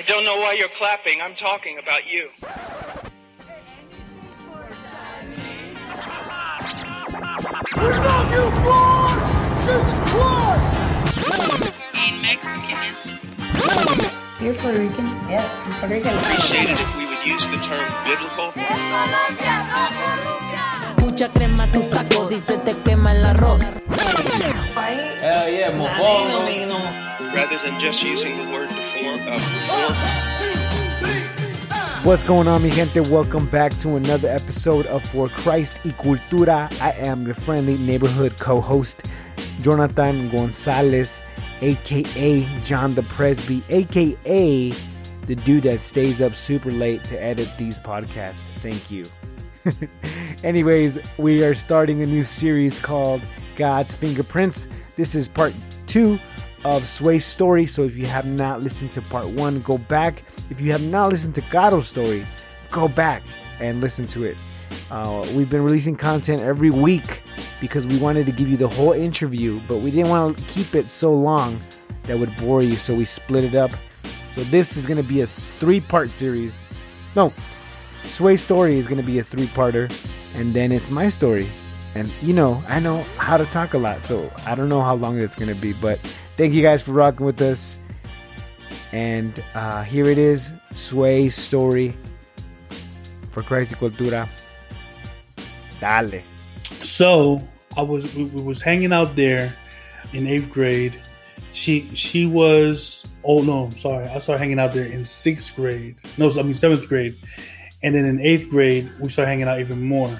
I don't know why you're clapping. I'm talking about you. In Mexican You're Puerto Rican? Yeah, I'm Puerto Rican. Appreciate it if we would use the term biblical. Mucha crema tus tacos y se te quema el arroz. Hell yeah, mofongo. Rather than just using the word deform, uh. What's going on, mi gente? Welcome back to another episode of For Christ y Cultura. I am your friendly neighborhood co host, Jonathan Gonzalez, aka John the Presby, aka the dude that stays up super late to edit these podcasts. Thank you. Anyways, we are starting a new series called God's Fingerprints. This is part two of Sway's story. So if you have not listened to part one, go back. If you have not listened to Gato's story, go back and listen to it. Uh, we've been releasing content every week because we wanted to give you the whole interview, but we didn't want to keep it so long that would bore you. So we split it up. So this is going to be a three part series. No, Sway's story is going to be a three parter, and then it's my story. And you know, I know how to talk a lot, so I don't know how long that's going to be, but thank you guys for rocking with us. And uh, here it is Sway's story for Christ y Cultura. Dale. So I was we, was hanging out there in eighth grade. She she was oh no, I'm sorry. I started hanging out there in sixth grade. No, I mean seventh grade, and then in eighth grade we started hanging out even more.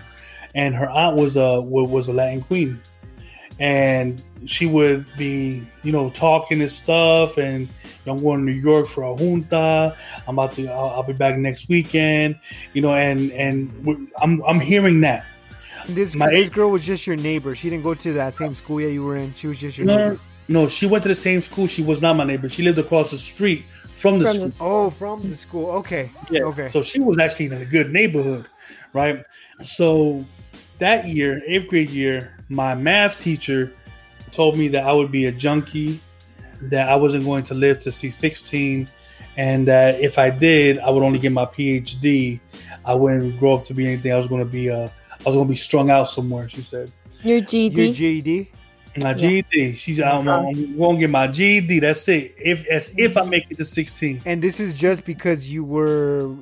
And her aunt was a was a Latin queen, and she would be you know talking and stuff and. I'm going to New York for a junta. I'm about to. I'll, I'll be back next weekend. You know, and and I'm I'm hearing that. This, My this eighth- girl was just your neighbor. She didn't go to that same school that you were in. She was just your No, neighbor. no, she went to the same school. She was not my neighbor. She lived across the street from the From school. the- Oh, from the school. Okay. Yeah. Okay. So she was actually in a good neighborhood, right? So that year, eighth grade year, my math teacher told me that I would be a junkie, that I wasn't going to live to see 16, and that if I did, I would only get my PhD. I wouldn't grow up to be anything. I was going to be uh, I was going to be strung out somewhere. She said. Your your GD? GED. My GED. She's I'm, I'm going to get my GED. That's it. If as if I make it to 16. And this is just because you were.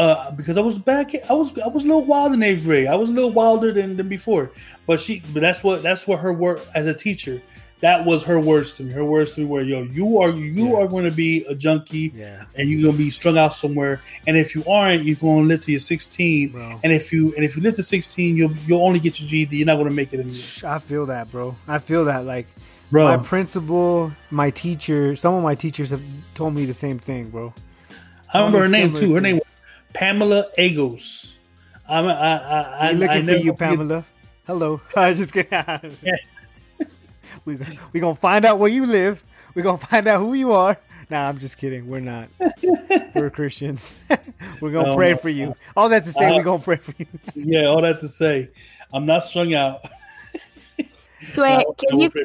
Uh, because I was back. I was I was a little wilder than grade. I was a little wilder than, than before. But she, but that's what that's what her work as a teacher. That was her words to me. Her words to me were, "Yo, you are you Yeah. are going to be a junkie, Yeah. and you're going to be strung out somewhere. And if you aren't, you're going to live to you're 16. Bro. And if you and if you live to 16, you'll you'll only get your GED. You're not going to make it anymore, I feel that, bro. I feel that. Like bro. my principal, my teacher, some of my teachers have told me the same thing, bro. I remember her name too. Her name was Pamela Agos. I'm, I, I, I, looking I for you, Pamela. Hello. I was just kidding. we we gonna find out where you live. We're gonna find out who you are. Nah, I'm just kidding. We're not. We're Christians. We're gonna pray for you. All that to say, Uh, we're gonna pray for you. Yeah, all that to say, I'm not strung out. So wait, can you pray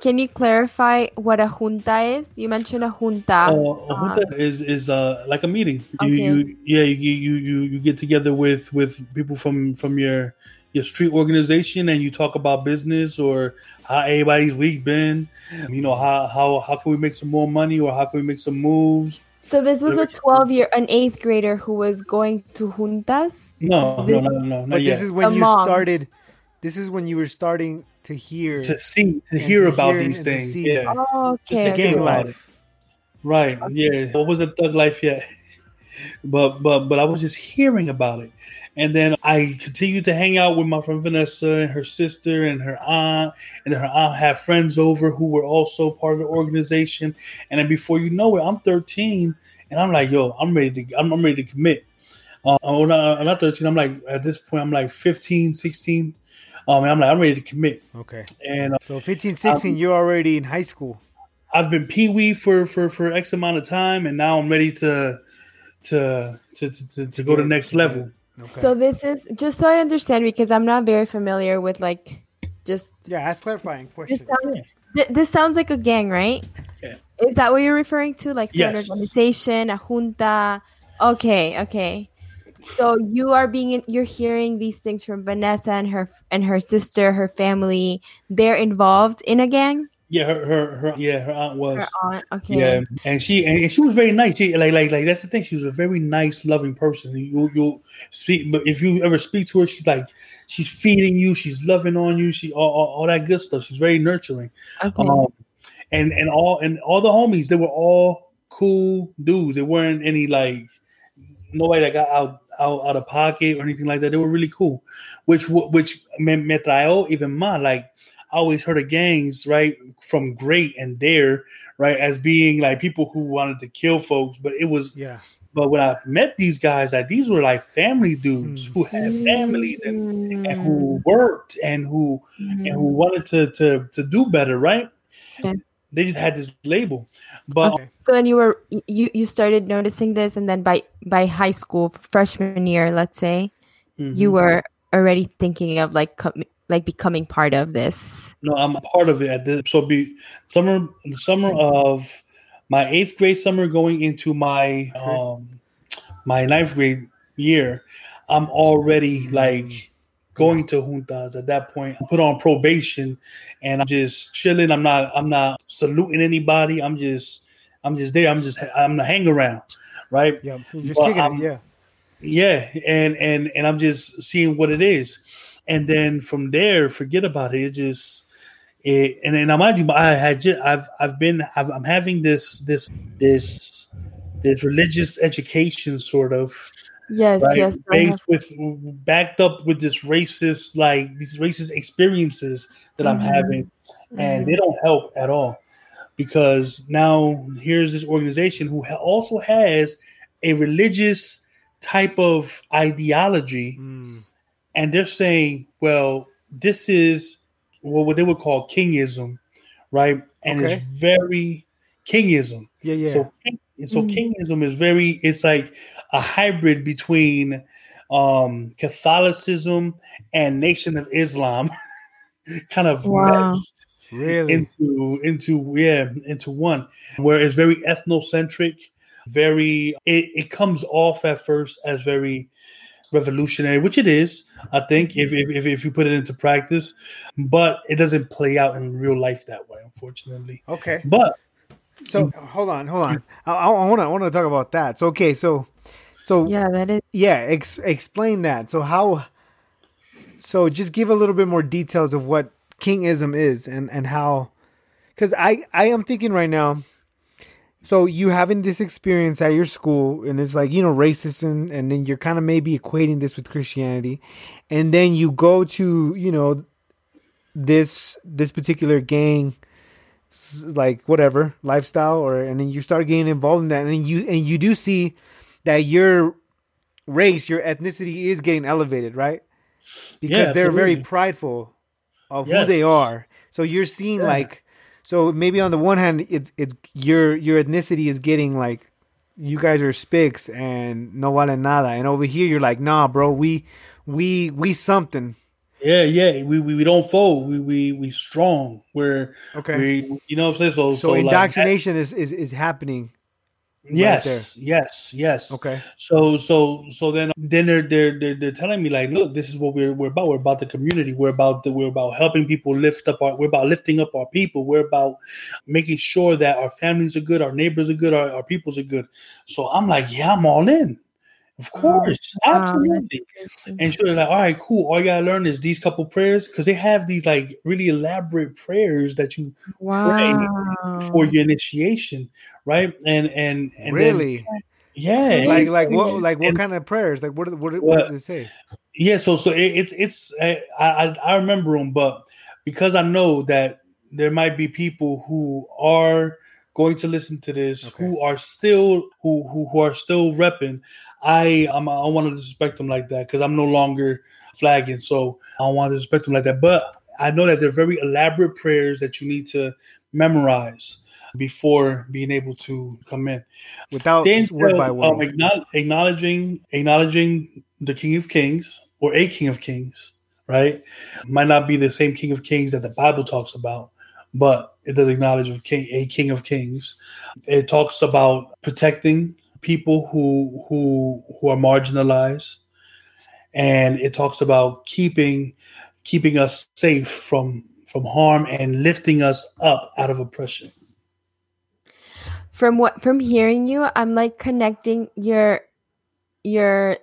can you clarify what a junta is? You mentioned a junta. Uh, a junta is is uh like a meeting. You Okay. you yeah you you you you get together with with people from from your your street organization and you talk about business or how everybody's week been. You know how how how can we make some more money or how can we make some moves? So this was a 12 year, an eighth grader who was going to juntas. No no no no, no But yet. this is when A you mom. started. This is when you were starting to hear to see to hear to about hear these and to things. Yeah. Oh, Just okay. to okay. hear about life. Right. Yeah. What wasn't thug life yet. But but but I was just hearing about it. And then I continued to hang out with my friend Vanessa and her sister and her aunt. And her aunt had friends over who were also part of the organization. And then before you know it, I'm 13 and I'm like, yo, I'm ready to I'm, I'm ready to commit. Uh, oh, no, I'm not 13. I'm like at this point, I'm like 15, 16. Um, and I'm like, I'm ready to commit. Okay. And uh, So 15, 16, you're already in high school. I've been pee wee for, for for X amount of time, and now I'm ready to to to to, to, to go to the next level. Okay. So this is just so I understand because I'm not very familiar with like just yeah, ask clarifying this questions. sounds, th- this sounds like a gang, right? Yeah. Is that what you're referring to? Like so an Yes. organization, a junta. Okay, okay. So you are being you're hearing these things from Vanessa and her and her sister, her family. They're involved in a gang. Yeah, her, her, her yeah, her aunt was. Her aunt. Okay. Yeah, and she and she was very nice. She, like like like that's the thing. She was a very nice, loving person. You you speak, but if you ever speak to her, she's like she's feeding you, she's loving on you, she all, all, all that good stuff. She's very nurturing. Okay. Um, and and all and all the homies, they were all cool dudes. There weren't any like nobody that got out out, out of pocket or anything like that. They were really cool, which which me, me trajo even más. Like I always heard of gangs right from G.R.E.A.T. and D.A.R.E. right as being like people who wanted to kill folks, but it was Yeah. but when I met these guys, like these were like family dudes who had hmm. families and, and who worked and who and who hmm. wanted to to to do better, right? Okay. They just had this label, but Okay. So then you were you you started noticing this, and then by by high school freshman year, let's say, you Mhm. were already thinking of like com- like becoming part of this. no, I'm a part of it. At the, so be summer the summer of my eighth grade summer going into my um my ninth grade year, I'm already like going to juntas at that point. I'm put on probation and I'm just chilling. I'm not I'm not saluting anybody. I'm just I'm just there. I'm just I'm the hang around, right? Yeah. Just Well, kicking I'm- it. Yeah. Yeah, and and and I'm just seeing what it is, and then from there, forget about it. It just it, and then I mind you, I had just, I've I've been I've, I'm having this this this this religious education sort of Yes, right yes. Based with backed up with this racist like these racist experiences that I'm Mhm. having, and they don't help at all because now here's this organization who ha- also has a religious type of ideology Mm. and they're saying well this is well, what they would call kingism right and Okay. it's very kingism Yeah. Yeah. so king- so Mm. kingism is very it's like a hybrid between um catholicism and nation of islam kind of Wow. really. into into yeah into one where it's very ethnocentric very it, it comes off at first as very revolutionary which it is i think if, if, if, if you put it into practice but it doesn't play out in real life that way unfortunately okay. but So hold on, hold on. I, I want to I want to talk about that. So okay, so so yeah, that is. yeah, ex- explain that. So how? So just give a little bit more details of what kingism is and and how, because I I am thinking right now. So you having this experience at your school and it's like you know racist and and then you're kind of maybe equating this with Christianity, and then you go to you know this this particular gang like whatever lifestyle or and then you start getting involved in that. And you and you do see that your race your ethnicity is getting elevated right? Because Yeah, they're very prideful of who they are. So you're seeing Yeah. like so maybe on the one hand it's it's your your ethnicity is getting like you guys are spics and no vale nada. And over here you're like nah bro we we we something yeah yeah we, we, we don't fold we we we strong we're okay we you know what i'm saying so so, like, indoctrination is, is is happening that's- right yes yes yes okay So so so then then they're they're they're, they're telling me like, look, this is what we're we're about. We're about the community. We're about the, we're about helping people lift up our. We're about lifting up our people. We're about making sure that our families are good, our neighbors are good, our, our peoples are good. So I'm like, yeah, I'm all in. Of oh, course, wow, absolutely. And so they're like, all right, cool. All you gotta learn is these couple prayers because they have these like really elaborate prayers that you Wow. for your initiation, right? And and and then- really yeah, like like what like what And- kind of prayers like what what, what, What- did they say Yeah, so so it, it's it's I, I I remember them, but because I know that there might be people who are going to listen to this Okay. who are still who who, who are still repping. I I'm, I want to disrespect them like that because I'm no longer flagging, so I don't want to disrespect them like that. But I know that they're very elaborate prayers that you need to memorize before being able to come in without then word by word Um, acknowl- acknowledging acknowledging the King of Kings or a King of Kings, right? Might not be the same King of Kings that the Bible talks about, but it does acknowledge a king, a king of kings. It talks about protecting people who who who are marginalized, and it talks about keeping keeping us safe from from harm and lifting us up out of oppression. From what from hearing you, I'm like connecting your your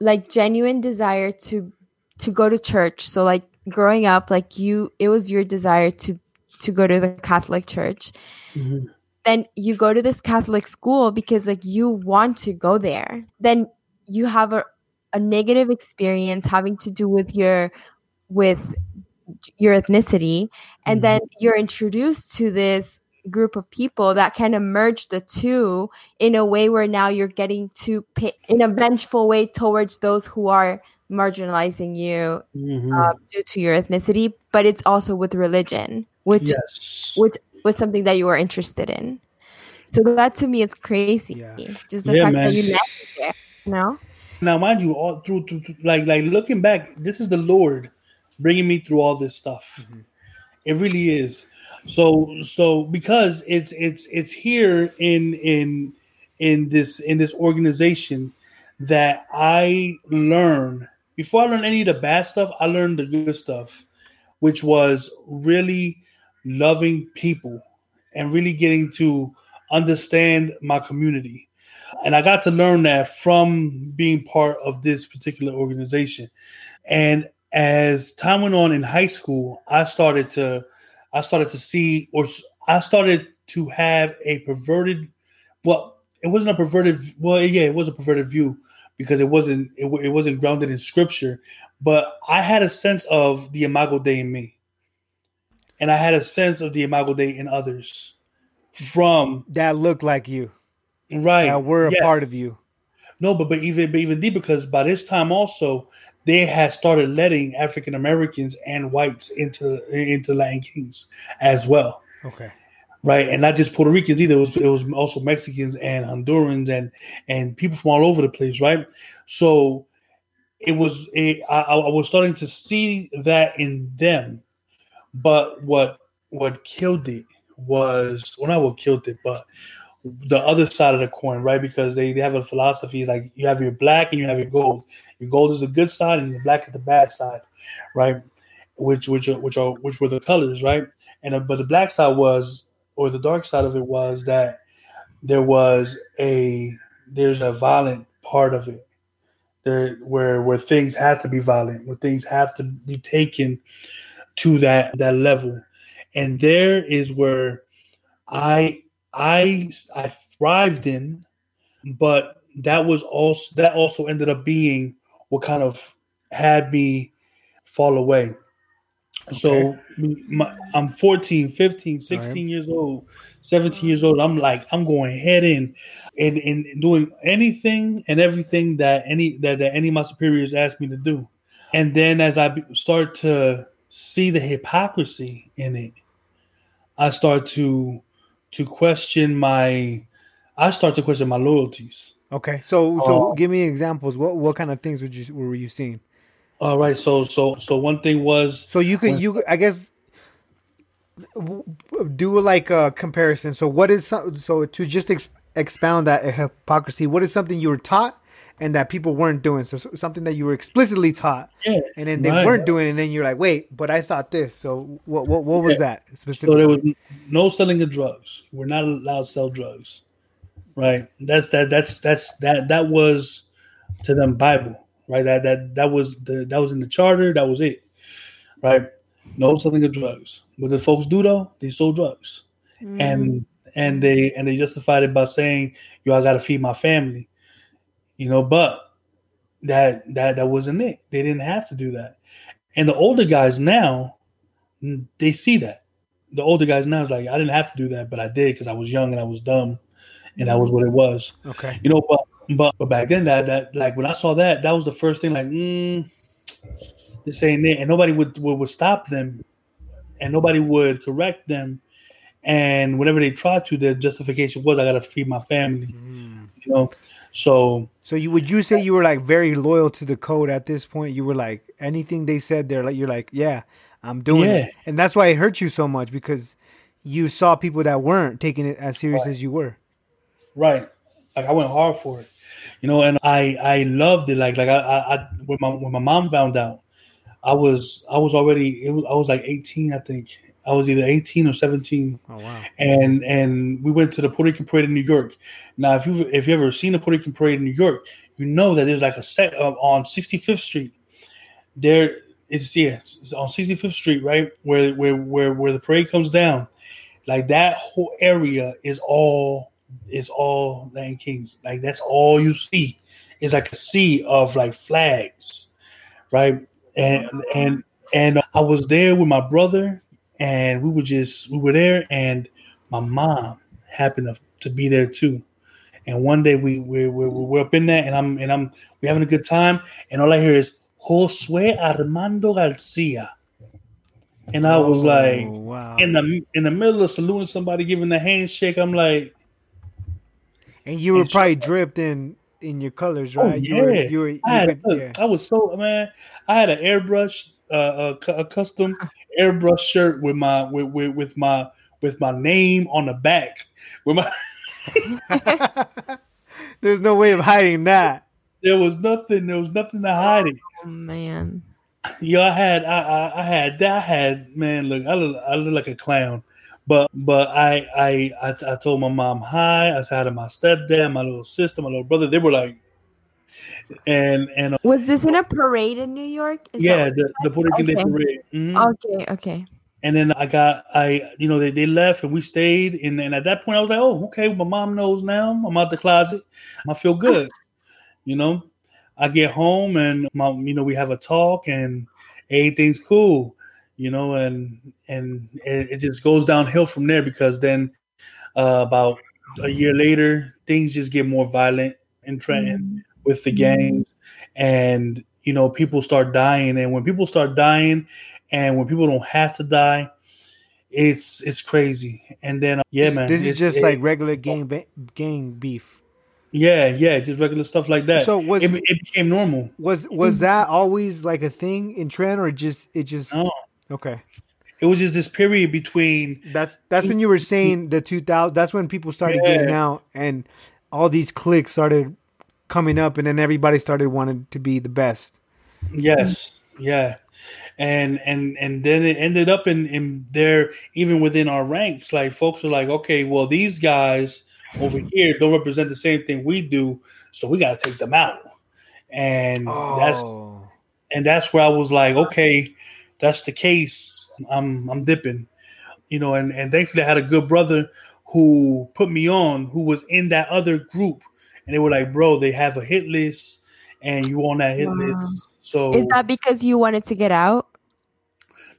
like genuine desire to to go to church. So like growing up, like you it was your desire to to go to the Catholic church. Mm-hmm. Then you go to this Catholic school because like you want to go there. Then you have a, a negative experience having to do with your with your ethnicity and mm-hmm. then you're introduced to this group of people that can merge the two in a way where now you're getting to pay in a vengeful way towards those who are marginalizing you mm-hmm. uh, due to your ethnicity but it's also with religion which yes. which was something that you were interested in so that to me is crazy yeah. just the yeah, fact man. that you met there you know now mind you all through, through, through, like like looking back this is the lord bringing me through all this stuff mm-hmm. it really is so so because it's it's it's here in in in this in this organization that I learn before I learned any of the bad stuff, I learned the good stuff, which was really loving people and really getting to understand my community. And I got to learn that from being part of this particular organization. And as time went on in high school, I started to I started to see, or I started to have a perverted, well, it wasn't a perverted, well, yeah, it was a perverted view because it wasn't, it, it wasn't grounded in scripture, but I had a sense of the imago Dei in me, and I had a sense of the imago Dei in others from that looked like you, right? That were a yes. part of you. No, but but even but even deep because by this time also they had started letting African Americans and whites into into Latin Kings as well. Okay. Right, and not just Puerto Ricans either. It was it was also Mexicans and Hondurans and and people from all over the place. Right, so it was a, I, I was starting to see that in them, but what what killed it was well not what killed it, but the other side of the coin, right? Because they, they have a philosophy like you have your black and you have your gold. Your gold is the good side and your black is the bad side, right? Which which are, which are which were the colors, right? And uh, but the black side was or the dark side of it was that there was a there's a violent part of it there where where things have to be violent, where things have to be taken to that that level. And there is where I I I thrived in, but that was also that also ended up being what kind of had me fall away. Okay. So my, I'm 14, 15, 16 right. years old, 17 years old. I'm like, I'm going head in and, and doing anything and everything that any that, that any of my superiors asked me to do. And then as I start to see the hypocrisy in it, I start to to question my I start to question my loyalties. Okay. So so uh, give me examples. What what kind of things would you were you seeing? All right. So so so one thing was So you could when, you I guess do like a comparison. So what is so, so to just ex, expound that hypocrisy? What is something you were taught and that people weren't doing. So, something that you were explicitly taught, yeah, and then they right. weren't doing, and then you're like, wait, but I thought this. So what what, what was yeah. that specifically? So there was no selling of drugs. We're not allowed to sell drugs, right? That's that. That's that's that. That was to them Bible, right? That that that was the that was in the charter. That was it, right? No selling of drugs. What the folks do though? They sold drugs, mm. and and they and they justified it by saying, "Yo, I got to feed my family." You know, but that that that wasn't it. They didn't have to do that. And the older guys now, they see that. The older guys now is like, I didn't have to do that, but I did because I was young and I was dumb, and that was what it was. Okay, you know, but but but back then that that like when I saw that, that was the first thing. Like, mm, this ain't it, and nobody would, would would stop them, and nobody would correct them. And whenever they tried to, their justification was, "I got to feed my family," mm. you know. So so you would you say you were like very loyal to the code at this point? You were like anything they said, they're like you're like, yeah, I'm doing Yeah. it, and that's why it hurt you so much because you saw people that weren't taking it as serious as you were. Right. Like I went hard for it, you know, and I I loved it. Like like I I, I when my when my mom found out, I was I was already it was I was like eighteen I think I was either eighteen or seventeen, Oh wow! and and we went to the Puerto Rican parade in New York. Now if you if you ever seen the Puerto Rican parade in New York, you know that there's like a set of, on 65th Street. There it's yeah it's on 65th Street right where where where where the parade comes down, like that whole area is all is all Latin Kings. Like that's all you see. It's like a sea of like flags, right? And and and I was there with my brother, and we were just we were there, and my mom happened to, to be there too. And one day we we we we're up in there, and I'm and I'm we having a good time, and all I hear is Josue Armando Garcia, and I was like Oh, wow. in the in the middle of saluting somebody, giving the handshake. I'm like. And you were And she- probably dripped in in your colors, Oh, right? yeah. You were, you were, you I, had, could- look, yeah. I was so man. I had an airbrush, uh, a, a custom airbrush shirt with my with, with with my with my name on the back. With my There's no way of hiding that. there was nothing. There was nothing to hide it. Oh man. Yo, I had I, I I had that. I had man. Look, I look I look like a clown. But but I I I, I told my mom hi. I said hi to my stepdad, my little sister, my little brother. They were like, and and uh, Was this in a parade in New York? Is yeah, the the Puerto Rican Okay. parade. Mhm. Okay, okay. And then I got I you know they, they left and we stayed and, and at that point I was like oh okay my mom knows now I'm out the closet I feel good you know I get home and my you know we have a talk and everything's cool you know and and it, it just goes downhill from there because then uh, about a year later things just get more violent in Trenton with the gangs and you know people start dying and when people start dying and when people don't have to die it's it's crazy and then uh, yeah man this is just it- like regular gang ba- gang beef. yeah yeah just regular stuff like that So was- it, it became normal Was was that always like a thing in Trenton or just it just No. okay? it was just this period between That's that's when you were saying the two thousand. That's when people started getting out, and all these cliques started coming up, and then everybody started wanting to be the best. Yes, yeah, and and and then it ended up in in there even within our ranks. Like folks are like, okay, well these guys over here don't represent the same thing we do, so we got to take them out. And that's Oh, and that's where I was like, okay, that's the case. I'm I'm dipping, you know. And and thankfully, I had a good brother who put me on, who was in that other group, and they were like, bro, they have a hit list, and you on that hit Wow. list. So Is that because you wanted to get out?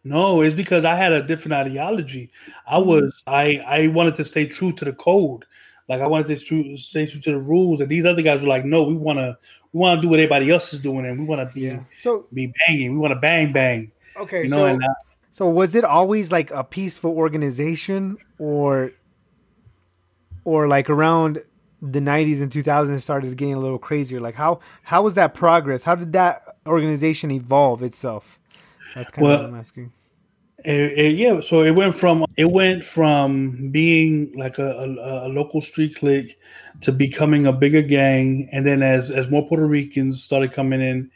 no, it's because I had a different ideology. I mm-hmm. was I I wanted to stay true to the code. Like I wanted to true, stay true to the rules, and these other guys were like, "No, we want to, we want to do what everybody else is doing, and we want to be yeah. So be banging. We want to bang bang." okay, You know, so and I, so was it always like a peaceful organization, or or like around the '90s and 2000s started getting a little crazier? Like how how was that progress? How did that organization evolve itself? That's kind of Well, what I'm asking. It- it- yeah, so it went from it went from being like a, a, a local street clique to becoming a bigger gang, and then as as more Puerto Ricans started coming in,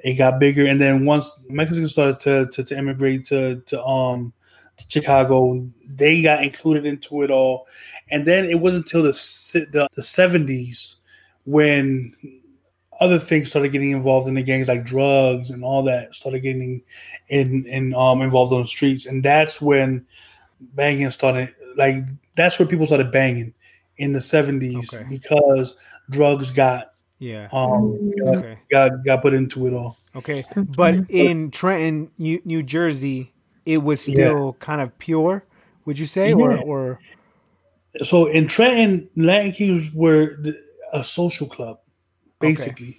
it got bigger, and then once Mexicans started to to, to immigrate to to um Chicago, they got included into it all, and then it wasn't until the the the seventies when other things started getting involved in the gangs like drugs and all that started getting in in um involved on the streets and that's when banging started like that's where people started banging in the 70s Okay. because drugs got Yeah. um got, Okay. got got put into it all Okay, but in Trenton, New, New Jersey, it was still kind of pure. Would you say, or Yeah. or so in Trenton, Latin Kings were a social club, basically.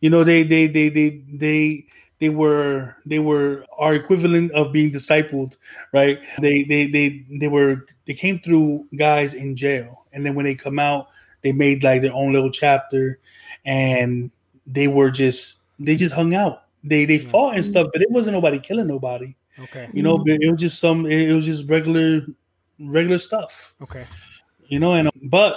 You know, they they they they they they were they were our equivalent of being discipled, right? They they they they were they came through guys in jail, and then when they come out, they made like their own little chapter, and they were just they just hung out. They they mm. fought and stuff, but it wasn't nobody killing nobody. Okay. You know, it was just some. It was just regular, regular stuff. Okay. You know, and but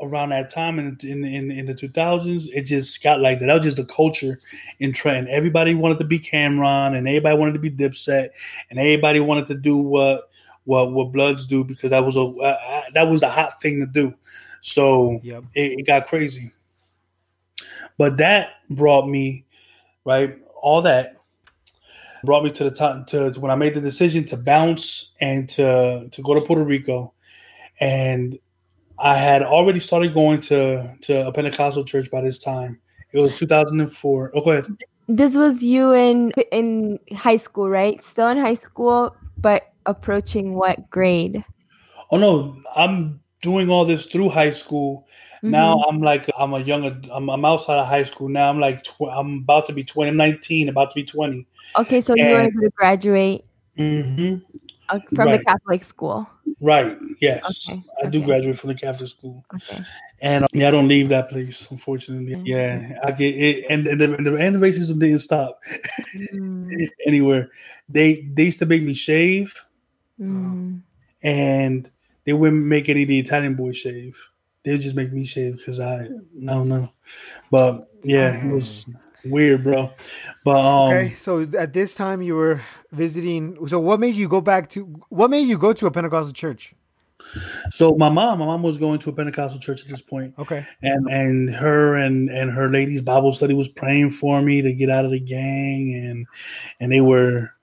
around that time in in in, in the two thousands, it just got like that. That was just the culture in Trenton. Everybody wanted to be Cam'ron, and everybody wanted to be Dipset, and everybody wanted to do what what what Bloods do because that was a uh, that was the hot thing to do. So Yep. it, it got crazy. But that brought me right. All that brought me to the time to, to when I made the decision to bounce and to to go to Puerto Rico, and I had already started going to to a Pentecostal church by this time. It was 2004. Oh, go ahead. This was you in in high school, right? Still in high school, but approaching what grade? Oh no, I'm doing all this through high school. Now I'm like I'm a young. I'm, I'm outside of high school now. I'm like tw- I'm about to be 20. I'm 19, about to be 20. Okay, so you were And- able to graduate hmm uh, from the Catholic school. Right. Yes, Okay, I do graduate from the Catholic school, Okay. and uh, yeah, I don't leave that place. Unfortunately, yeah, I get it, and and the, and the, and the racism didn't stop Mm, anywhere. They they used to make me shave, mm. and they wouldn't make any of the Italian boys shave. They just make me shave because I, I don't know, but yeah, it was weird, bro. But um, Okay. So at this time you were visiting. So what made you go back to? What made you go to a Pentecostal church? so my mom, my mom was going to a Pentecostal church at this point. Okay. and and her and and her ladies Bible study was praying for me to get out of the gang, and and they were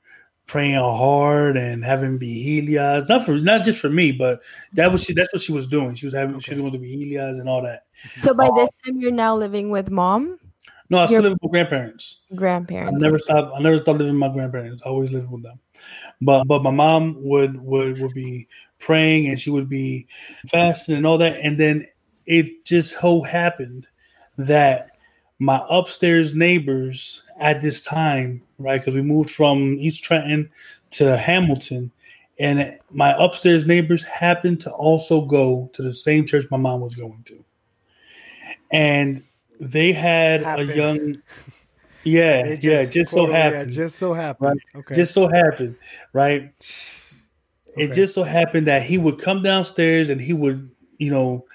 praying hard and having vigilias, not for not just for me, but that was she. That's what she was doing. She was having she was doing the vigilias and all that. So by this um, time, you're now living with mom, No, I still Your- live with my grandparents. I grandparents. never stopped. I never stopped living with my grandparents. I always lived with them. But but my mom would would would be praying and she would be fasting and all that. And then it just so happened that my upstairs neighbors at this time, right? Because we moved from East Trenton to Hamilton, and my upstairs neighbors happened to also go to the same church my mom was going to, and they had Happened. a young. Yeah, It yeah, just so quote- yeah, happened. just so happened. Okay. Just so happened, right? It just so happened that he would come downstairs and he would, you know,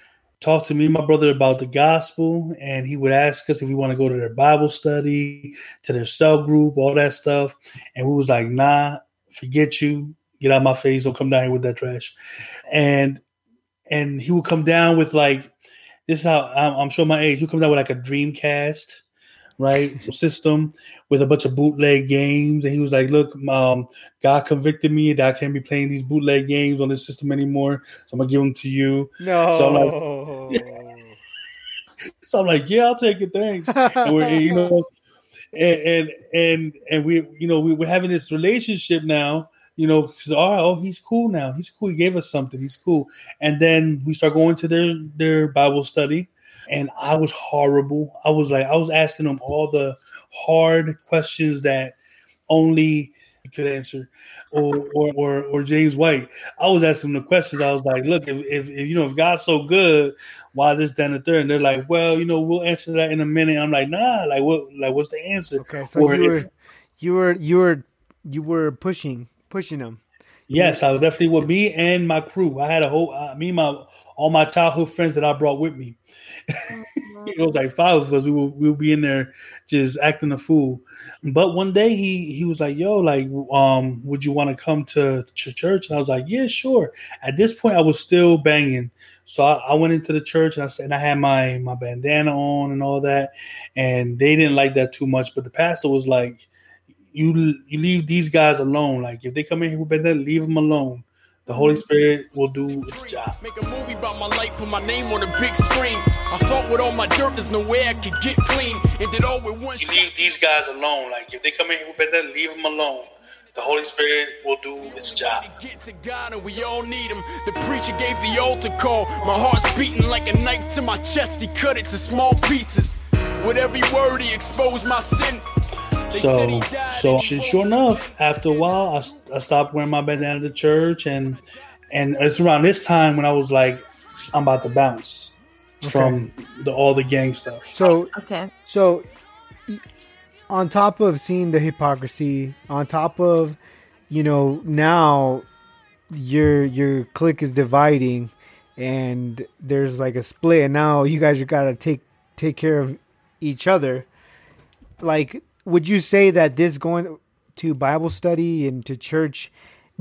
talk to me my brother about the gospel, and he would ask us if we want to go to their Bible study, to their cell group, all that stuff. And we was like, nah, forget you, get out my face, don't come down here with that trash. And and he would come down with like, this is how I'm, I'm showing my age. He would come down with like a Dreamcast, right, system with a bunch of bootleg games, and he was like, "Look, um, God convicted me that I can't be playing these bootleg games on this system anymore, so I'm gonna give them to you." no. So I'm like, So I'm like, "Yeah, I'll take it, thanks." and we're, you know, and and and, and we, you know, we, we're having this relationship now. You know, oh, oh, he's cool now. He's cool. He gave us something. He's cool. And then we start going to their their Bible study, and I was horrible. I was like, I was asking them all the hard questions that only could answer, or or or, or James White. I was asking them the questions. I was like, look, if, if, if you know if God's so good, why this, and the third? And they're like, well, you know, we'll answer that in a minute. I'm like, nah, like what, like what's the answer? Okay, so Or you were, you were, you were, you were pushing, pushing them. Yes, I was definitely with me and my crew. I had a whole uh, me and my all my childhood friends that I brought with me. it was like five of us. We will we will be in there just acting a fool. But one day he he was like, "Yo, like, um, would you want to come to ch- church?" And I was like, "Yeah, sure." At this point, I was still banging, so I, I went into the church and I said, and I had my my bandana on and all that, and they didn't like that too much. But the pastor was like, "You you leave these guys alone. Like, if they come in here with better, leave them alone." The Holy Spirit will do its job. Make a movie about my life, put my name on a big screen. I thought with all my dirt, there's no way I could get clean. And did all with one You leave these guys alone. Like if they come in here with better, leave them alone. The Holy Spirit will do its job. Get to God and we all need him. The preacher gave the altar call. My heart's beating like a knife to my chest. He cut it to small pieces. With every word, he exposed my sin. They said he So, so sure enough, after a while, I, I stopped wearing my bandana to church, and and it's around this time when I was like, I'm about to bounce from the all the gang stuff. So, Okay. so on top of seeing the hypocrisy, on top of you know, now your your clique is dividing and there's like a split and now you guys are gotta take take care of each other. Like would you say that this going to Bible study and to church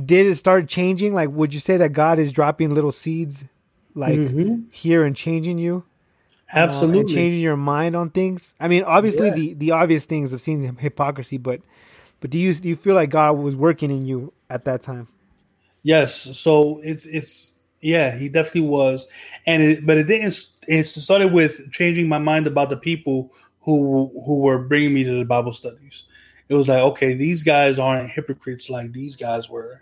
did it start changing? Like would you say that God is dropping little seeds like mm-hmm. here and changing you? Absolutely. Uh, changing your mind on things. I mean, obviously yeah. the the obvious things of seeing hypocrisy, but but do you do you feel like God was working in you at that time? Yes. So it's it's yeah, he definitely was, and it, but it didn't. It started with changing my mind about the people who who were bringing me to the Bible studies. It was like, okay, these guys aren't hypocrites like these guys were.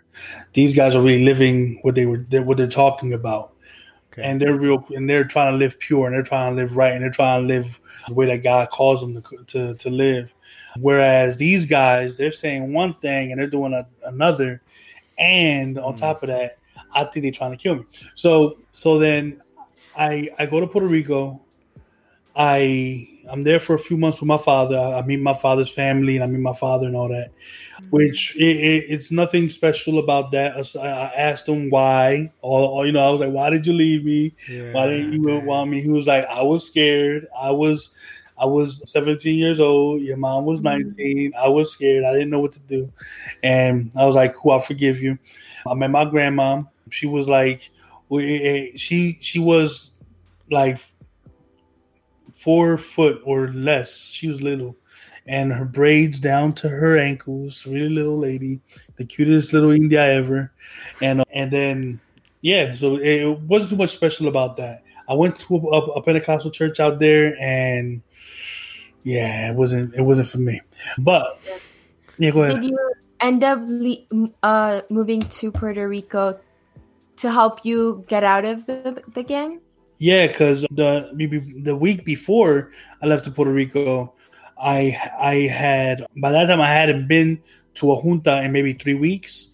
These guys are really living what they were, what they're talking about, okay. and they're real, and they're trying to live pure, and they're trying to live right, and they're trying to live the way that God calls them to to, to live. Whereas these guys, they're saying one thing and they're doing a, another, and on mm. top of that, I think they're trying to kill me. So so then I I go to Puerto Rico. I I'm there for a few months with my father. I, meet my father's family and I meet my father and all that. Which it, it, it's nothing special about that. I, I asked him why. Or, or, you know, I was like, "Why did you leave me? Yeah, why didn't you okay. want me?" He was like, "I was scared. I was." I was 17 years old. Your mom was mm-hmm. 19. I was scared. I didn't know what to do. And I was like, cool, I forgive you. I met my grandma. She was like, she she was like four foot or less. She was little, and her braids down to her ankles. Really little lady, the cutest little India ever, and and then yeah, so it wasn't too much special about that. I went to a, a Pentecostal church out there, and yeah, it wasn't it wasn't for me. But yeah, go ahead. Did you end up uh, moving to Puerto Rico to help you get out of the the gang? Yeah, because the the week before I left to Puerto Rico, I I had by that time I hadn't been to a junta in maybe three weeks,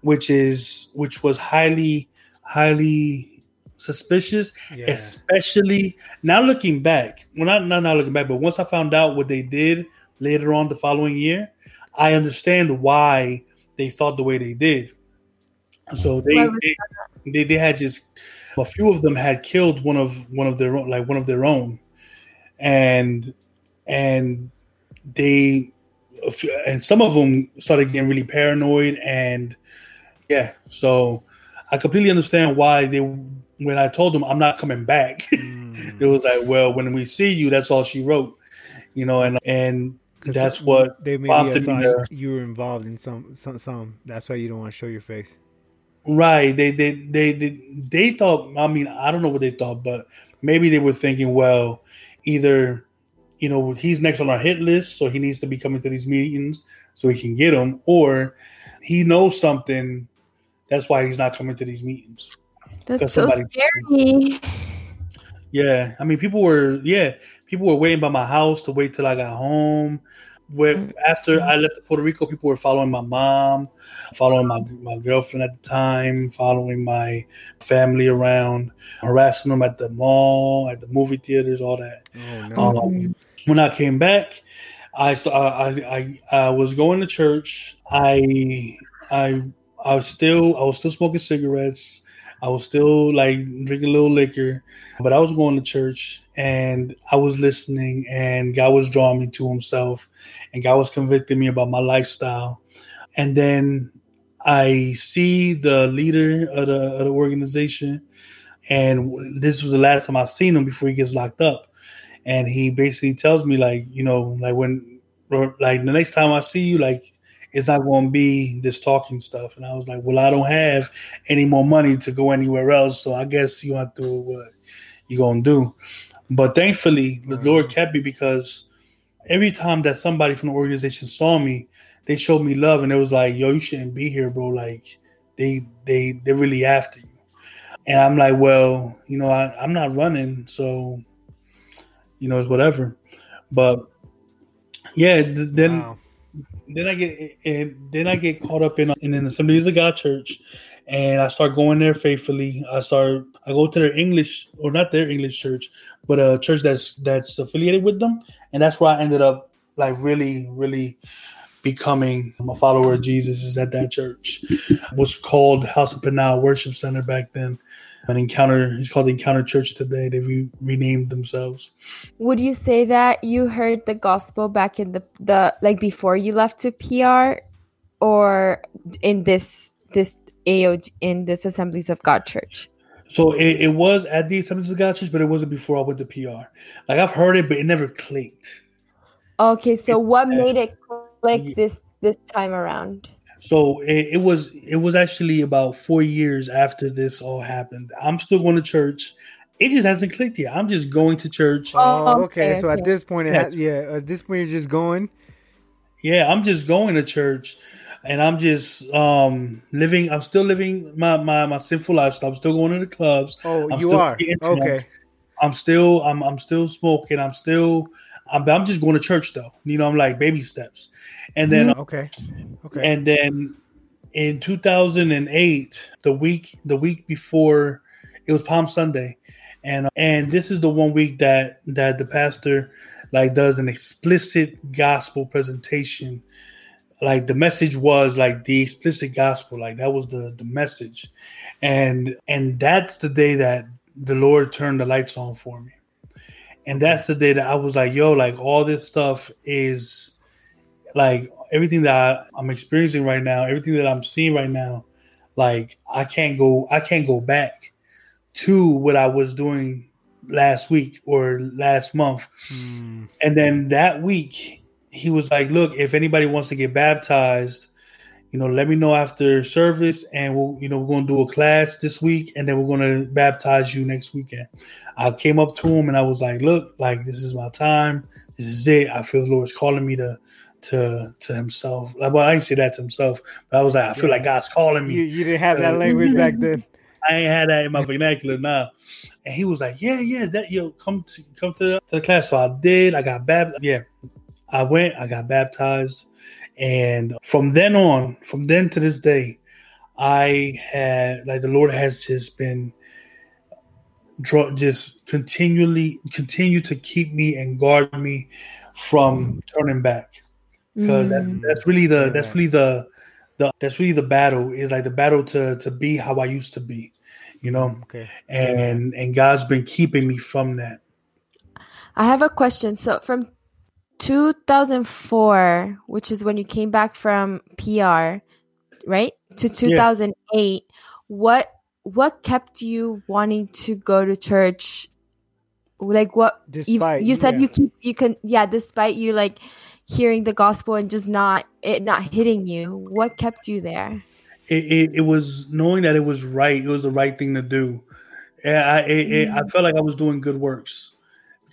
which is which was highly highly suspicious, yeah. especially now looking back. Well, not, not now looking back, but once I found out what they did later on the following year, I understand why they thought the way they did. So they they, they, they had just a few of them had killed one of one of their own, like one of their own, and and they and some of them started getting really paranoid and yeah so i completely understand why they when I told them I'm not coming back, mm. it was like, well, when we see you, that's all she wrote, you know, and and that's what they maybe thought you were involved in some some some. That's why you don't want to show your face. Right. They they they they they thought. I mean, I don't know what they thought, but maybe they were thinking, well, either you know he's next on our hit list, so he needs to be coming to these meetings so we can get him, or he knows something. That's why he's not coming to these meetings. That's so scary. Yeah, I mean, people were yeah, people were waiting by my house to wait till I got home. Where mm-hmm. after I left Puerto Rico, people were following my mom, following my my girlfriend at the time, following my family around, harassing them at the mall, at the movie theaters, all that. Oh, no. um, when I came back, I, I I I was going to church. I I I was still I was still smoking cigarettes. I was still like drinking a little liquor, but I was going to church and I was listening, and God was drawing me to Himself, and God was convicting me about my lifestyle. And then I see the leader of the, of the organization, and this was the last time I've seen him before he gets locked up. And he basically tells me, like, you know, like when, like the next time I see you, like it's not going to be this talking stuff. And I was like, well, I don't have any more money to go anywhere else. So I guess you have to do what you're going to do. But thankfully, the mm. Lord kept me because every time that somebody from the organization saw me, they showed me love and it was like, yo, you shouldn't be here, bro. Like they they they're really after you. And I'm like, well, you know, I, I'm not running, so you know, it's whatever. But yeah, then wow then I get and then I get caught up in in an Assemblies of God church, and I start going there faithfully. I start I go to their English or not their English church, but a church that's that's affiliated with them, and that's where I ended up like really really becoming a follower of Jesus is at that church. It was called House of Penal Worship Center back then. An encounter, it's called Encounter Church today. They re- renamed themselves. Would you say that you heard the gospel back in the the like before you left to PR, or in this this AOG in this Assemblies of God Church? So it, it was at the Assemblies of God Church, but it wasn't before I went to PR. Like I've heard it, but it never clicked. Okay, so what made it click this this time around? So it, it, was it was actually about four years after this all happened. I'm still going to church. It just hasn't clicked yet. I'm just going to church. Oh, okay. okay so okay. at this point, it has, yeah, at this point, you're just going. Yeah, I'm just going to church, and I'm just um living. I'm still living my my my sinful lifestyle. I'm still going to the clubs. Oh, I'm you are okay. I'm still I'm I'm still smoking. I'm still I'm, I'm just going to church though. You know, I'm like baby steps. And then mm, okay, okay. And then in 2008, the week the week before, it was Palm Sunday, and and this is the one week that that the pastor like does an explicit gospel presentation. Like the message was like the explicit gospel, like that was the the message, and and that's the day that the Lord turned the lights on for me and that's the day that I was like, yo, like all this stuff is like everything that I, am experiencing right now, everything that I'm seeing right now, like I can't go, I can't go back to what I was doing last week or last month. Mm. And then that week, he was like, look, if anybody wants to get baptized, you know, let me know after service, and we'll, you know, we're gonna do a class this week, and then we're gonna baptize you next weekend. I came up to him and I was like, "Look, like this is my time. This is it. I feel the Lord's calling me to." To, to himself, like, well, I didn't say that to himself, but I was like, I feel like God's calling me. You, you didn't have that language back then. I ain't had that in my vernacular now. And he was like, "Yeah, yeah, that yo, come to come to, to the class." So I did. I got baptized. Yeah, I went. I got baptized. And from then on, from then to this day, I had like the Lord has just been draw just continually continue to keep me and guard me from turning back because mm. that's that's really the that's really the the that's really the battle is like the battle to to be how I used to be, you know. Okay. And and God's been keeping me from that. I have a question. So from 2004, which is when you came back from PR, right? To 2008, yeah. what what kept you wanting to go to church? Like what despite, you, you said yeah. you keep you can yeah, despite you like hearing the gospel and just not it not hitting you. What kept you there? It, it, it was knowing that it was right. It was the right thing to do. I it, mm-hmm. I felt like I was doing good works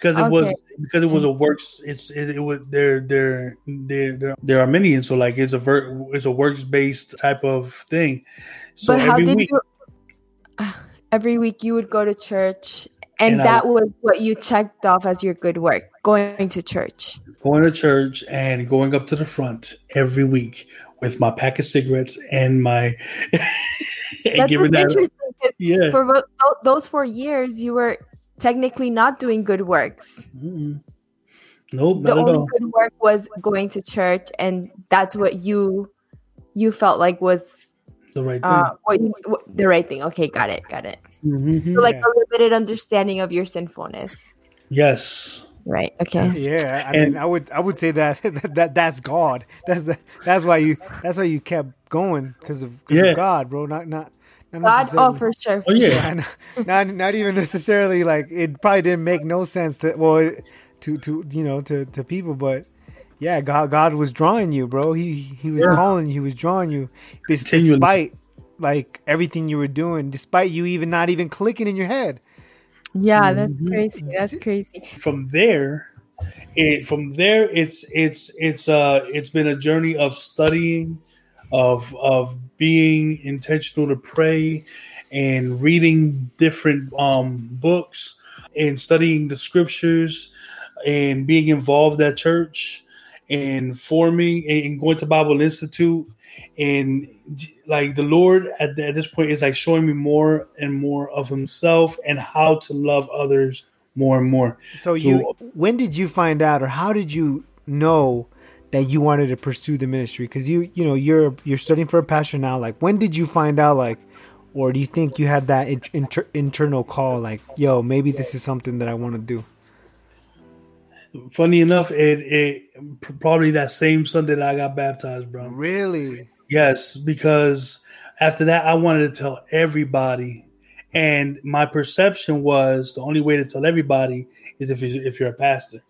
because it okay. was because it was a mm. works. It's it, it was they're they're they're they're, they're Arminian, so like it's a ver, it's a works based type of thing. So but how did week, you? Every week you would go to church, and, and that I, was what you checked off as your good work, going to church. Going to church and going up to the front every week with my pack of cigarettes and my and That's giving that. Yeah. For those four years, you were technically not doing good works. Mm-hmm. Nope, the only good work was going to church, and that's what you you felt like was the right uh, thing. what you, what, the right thing. Okay, got it, got it. Mm-hmm. So like yeah. a limited understanding of your sinfulness. Yes. Right. Okay. Yeah, I and, mean, I would I would say that that that's God. That's that's why you that's why you kept going because of, cause yeah. of God, bro. Not not God, oh for sure. Oh yeah, yeah not not even necessarily like it probably didn't make no sense to well to to you know to to people, but yeah, God God was drawing you, bro. He he was yeah. calling you, he was drawing you, despite like everything you were doing, despite you even not even clicking in your head. Yeah, that's mm-hmm. crazy. That's crazy. From there, it from there it's it's it's uh it's been a journey of studying of of being intentional to pray and reading different um, books and studying the scriptures and being involved at church and forming and going to Bible Institute and like the Lord at, at this point is like showing me more and more of Himself and how to love others more and more. So you, so, when did you find out, or how did you know that you wanted to pursue the ministry? Because you you know you're you're studying for a pastor now. Like when did you find out like, or do you think you had that inter- internal call like, yo, maybe this is something that I want to do? Funny enough, it it probably that same Sunday that I got baptized, bro. Really? Yes, because after that I wanted to tell everybody, and my perception was the only way to tell everybody is if you're, if you're a pastor.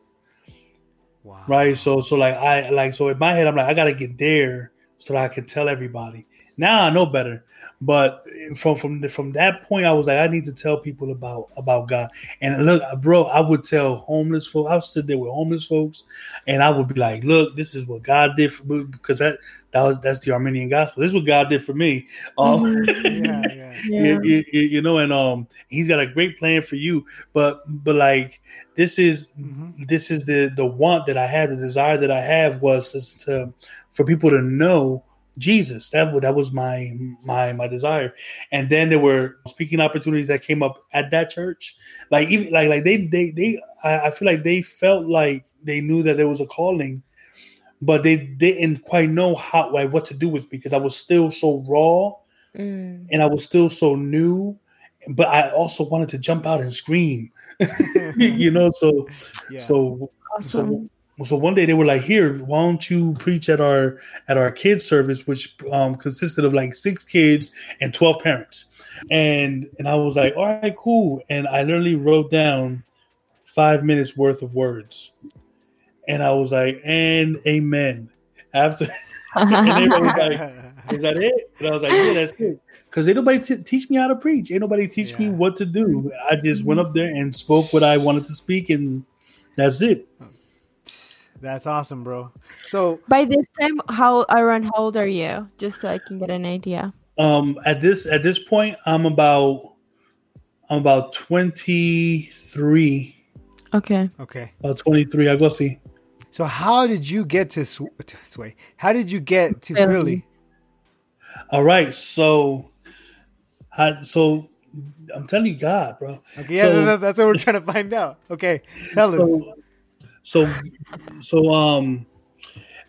Wow. Right. So so like I like so in my head I'm like I gotta get there so that I can tell everybody. Now I know better. But from from from that point, I was like, I need to tell people about about God. And look, bro, I would tell homeless folks. I was stood there with homeless folks, and I would be like, "Look, this is what God did for me," because that that was that's the Arminian gospel. This is what God did for me. Um, mm-hmm. yeah, yeah. yeah. You, you, you, know, and um, He's got a great plan for you. But but like this is mm-hmm. this is the the want that I had, the desire that I have was to for people to know Jesus. That that was my my my desire. And then there were speaking opportunities that came up at that church. Like even like like they they they I, I feel like they felt like they knew that there was a calling, but they didn't quite know how like what to do with me because I was still so raw mm. and I was still so new. But I also wanted to jump out and scream. you know, so yeah. so awesome. so so one day they were like, "Here, why don't you preach at our at our kids service, which um, consisted of like six kids and twelve parents." And and I was like, "All right, cool." And I literally wrote down five minutes worth of words, and I was like, "And amen." After, and was like, "Is that it?" And I was like, "Yeah, that's it." Because ain't nobody t- teach me how to preach. Ain't nobody teach yeah. me what to do. I just went up there and spoke what I wanted to speak, and that's it. That's awesome, bro. So by this time, how around how old are you? Just so I can get an idea. Um, at this at this point, I'm about I'm about twenty three. Okay. Okay. About twenty three. I go see. So how did you get to, Sw- to Sway? How did you get to Philly? Philly? All right. So, I, so I'm telling you, God, bro. Okay, yeah, so, that's what we're trying to find out. Okay, tell so, us. So, so um,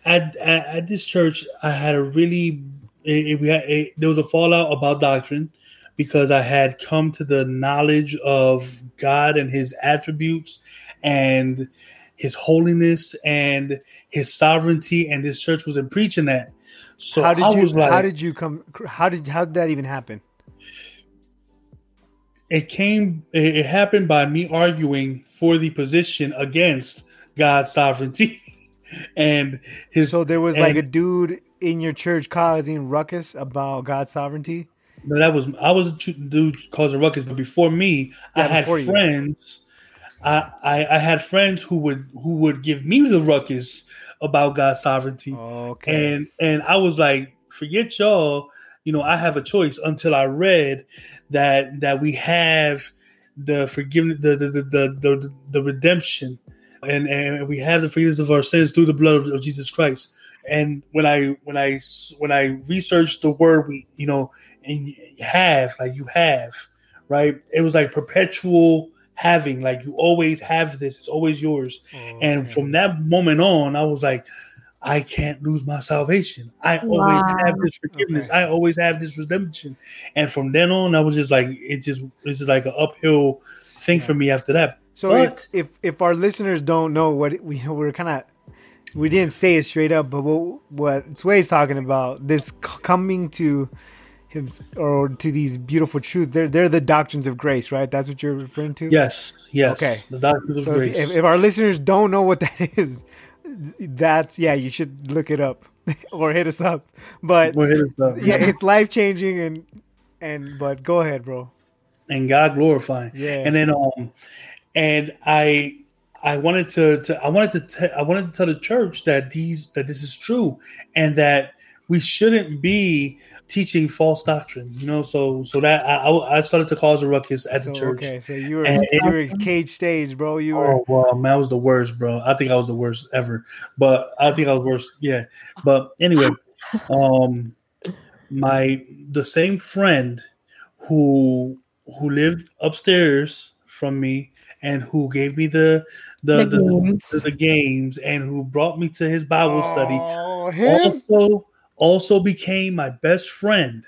at, at, at this church, I had a really it, we had a, there was a fallout about doctrine because I had come to the knowledge of God and His attributes and His holiness and His sovereignty, and this church wasn't preaching that. So how did I you? Like, how did you come? How did how did that even happen? It came. It happened by me arguing for the position against God's sovereignty and his. So there was and, like a dude in your church causing ruckus about God's sovereignty. No, that was I was a dude causing ruckus, but before me, yeah, I had friends. I, I, I had friends who would who would give me the ruckus about God's sovereignty, okay. and and I was like, forget y'all. You know, I have a choice until I read that that we have the forgiveness, the the the the, the, the redemption and and we have the forgiveness of our sins through the blood of, of, Jesus Christ. And when I when I when I researched the word, we you know, and have like you have, right? It was like perpetual having, like you always have this. It's always yours. Oh, and from that moment on, I was like. I can't lose my salvation. I wow. always have this forgiveness. Okay. I always have this redemption. And from then on, I was just like, it just it's just like an uphill thing yeah. for me after that. So but, if, if if our listeners don't know what we we're kind of we didn't say it straight up, but what what Sway's talking about this coming to him or to these beautiful truths, they're they're the doctrines of grace, right? That's what you're referring to. Yes, yes. Okay, the doctrines of so grace. If, if, our listeners don't know what that is, that's yeah, you should look it up or hit us up. But us up. yeah, it's life changing and and but go ahead, bro. And God glorifying. Yeah, and then um and I I wanted to, to I wanted to I wanted to tell the church that these that this is true and that we shouldn't be teaching false doctrine. You know, so so that I I started to cause a ruckus at so, the church. Okay, so you were and, you were cage stage, bro. You were oh well, man, I was the worst, bro. I think I was the worst ever. But I think I was worst. Yeah. But anyway, um, my the same friend who who lived upstairs from me and who gave me the the the, the, games. the, the games. and who brought me to his Bible oh, study him? also also became my best friend.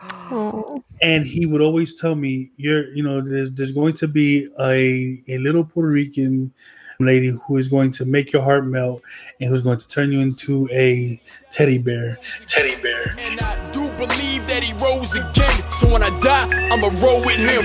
Oh. And he would always tell me, "You're, you know, there's there's going to be a a little Puerto Rican lady who is going to make your heart melt and who's going to turn you into a teddy bear. Teddy bear. And I do believe that he rose again. So when I die, I'ma roll with him.